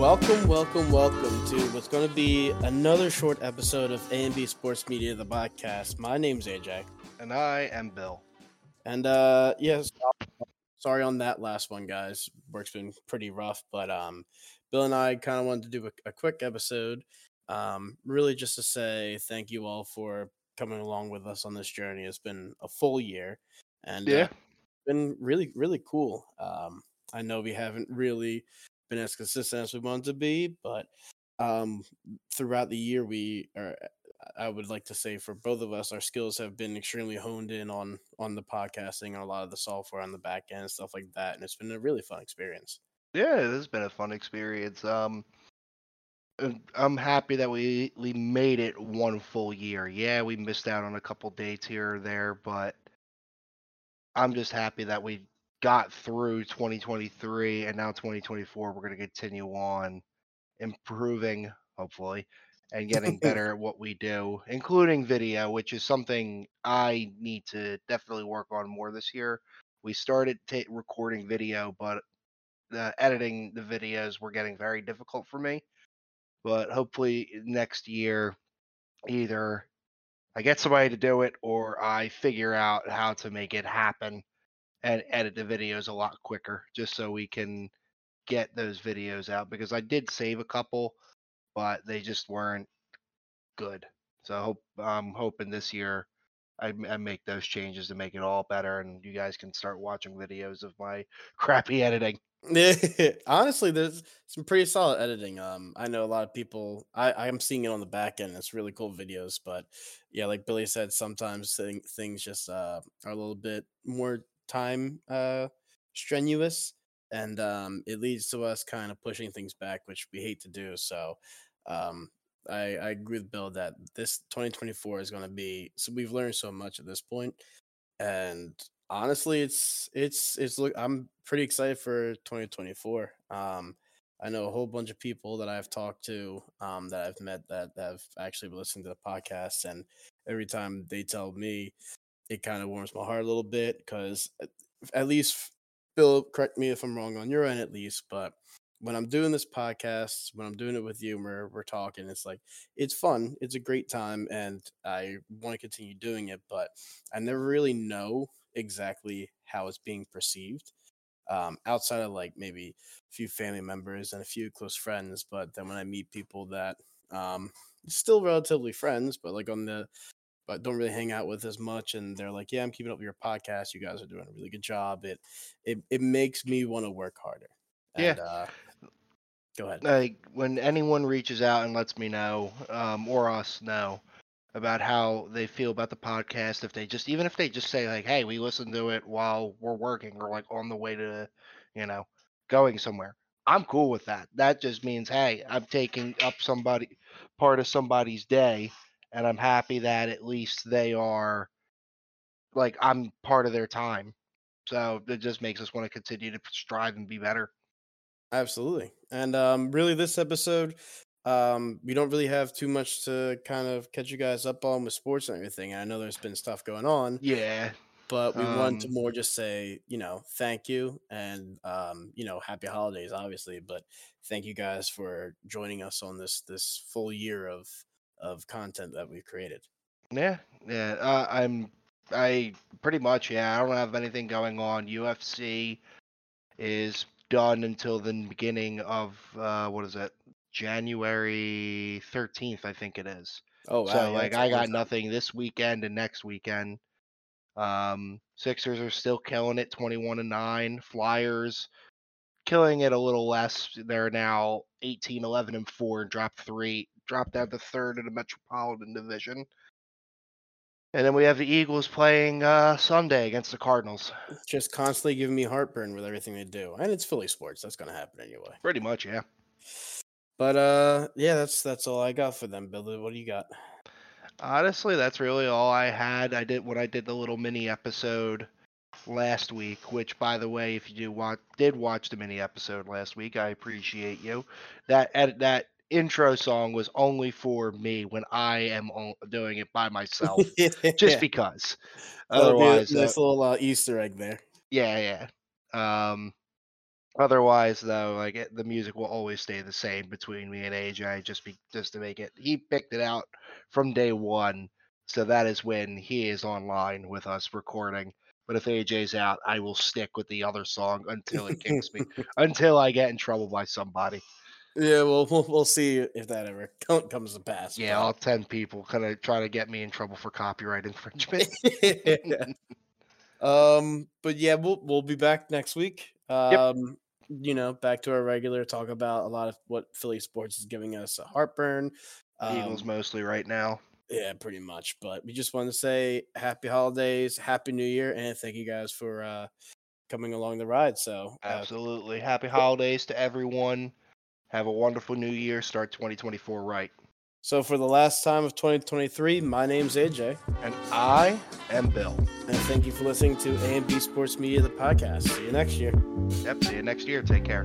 Welcome, welcome, welcome to what's going to be another short episode of A and B Sports Media, the podcast. My name's AJ, And I am Bill. and uh, yes, sorry on that last one, guys. Work's been pretty rough, but um, Bill and I kind of wanted to do a, a quick episode, um, really just to say thank you all for coming along with us on this journey. It's been a full year, and uh, Yeah. been really really cool. Um, I know we haven't really been as consistent as we wanted to be, but um, throughout the year, we are. I would like to say for both of us, our skills have been extremely honed in on on the podcasting and a lot of the software on the back end stuff like that, and it's been a really fun experience. Yeah, it has been a fun experience. Um, I'm happy that we we made it one full year. Yeah, we missed out on a couple dates here or there, but I'm just happy that we got through 2023 and now 2024. We're going to continue on improving, hopefully, and getting better at what we do, including video, which is something I need to definitely work on more this year. We started ta- recording video, but the editing the videos were getting very difficult for me. But hopefully eh, next year, either I get somebody to do it or I figure out how to make it happen and edit the videos a lot quicker just so we can get those videos out because I did save a couple, but they just weren't good. So I hope I'm hoping this year I make those changes to make it all better and you guys can start watching videos of my crappy editing. Honestly, there's some pretty solid editing. Um, I know a lot of people. I I'm seeing it on the back end. It's really cool videos, but yeah, like Billy said, sometimes thing, things just uh are a little bit more time uh strenuous, and um it leads to us kind of pushing things back, which we hate to do. So, um, I I agree with Bill that this 2024 is going to be. So we've learned so much at this point, and honestly it's it's it's look i'm pretty excited for 2024 um i know a whole bunch of people that i've talked to um that i've met that, that have actually listening to the podcast and every time they tell me it kind of warms my heart a little bit because at least bill correct me if i'm wrong on your end at least but when i'm doing this podcast when i'm doing it with you we're, we're talking it's like it's fun it's a great time and i want to continue doing it but i never really know exactly how it's being perceived um, outside of like maybe a few family members and a few close friends but then when i meet people that um still relatively friends but like on the but don't really hang out with as much and they're like yeah i'm keeping up with your podcast. You guys are doing a really good job. It it, it makes me want to work harder Yeah. uh, go ahead. Like when anyone reaches out and lets me know um, or us know about how they feel about the podcast if they just even if they just say like hey we listen to it while we're working or like on the way to you know going somewhere i'm cool with that. That just means hey i'm taking up somebody part of somebody's day and i'm happy that at least they are like i'm part of their time so it just makes us want to continue to strive and be better Absolutely. And um really this episode um we don't really have too much to kind of catch you guys up on with sports and everything. I know there's been stuff going on, yeah but we want to um, more just say, you know, thank you and um, you know, happy holidays obviously, but thank you guys for joining us on this this full year of of content that we've created. Yeah, yeah. Uh, I'm. I pretty much. Yeah, I don't have anything going on. UFC is done until the beginning of uh, what is it? January thirteenth, I think it is. Oh wow. so yeah, like, I got nothing this weekend and next weekend. Um, Sixers are still killing it, twenty-one and nine. Flyers killing it a little less. They're now 18, 11 and four, and dropped three, dropped down to third in the Metropolitan Division. And then we have the Eagles playing uh, Sunday against the Cardinals. just constantly giving me heartburn with everything they do. And it's Philly sports. That's gonna happen anyway. Pretty much, yeah. But uh yeah, that's that's all I got for them, Billy. What do you got? Honestly, that's really all I had. I did when I did the little mini episode last week, which by the way, if you do watch did watch the mini episode last week, I appreciate you. That ed- that intro song was only for me when I am doing it by myself, just Yeah. because. That'll be a Otherwise, uh, nice little uh, Easter egg there. yeah, yeah. Um, Otherwise, though, like it, the music will always stay the same between me and AJ, just be just to make it. He picked it out from day one, so that is when he is online with us recording. But if AJ's out, I will stick with the other song until it kicks me, until I get in trouble by somebody. Yeah, well, we'll we'll see if that ever comes to pass. Yeah, all ten people kind of try to get me in trouble for copyright infringement. yeah. Um, but yeah, we'll we'll be back next week. Um, you know, back to our regular talk about a lot of what Philly sports is giving us a heartburn. Eagles Um, mostly right now. Yeah, pretty much. But we just want to say happy holidays, happy new year, and thank you guys for uh coming along the ride. So uh, Absolutely. Happy holidays to everyone. Have a wonderful new year. Start 2024 right. so for the last time of 2023, my name's AJ, And I am Bill. and thank you for listening to A and B Sports Media, the podcast. See you next year. Yep. See you next year. Take care.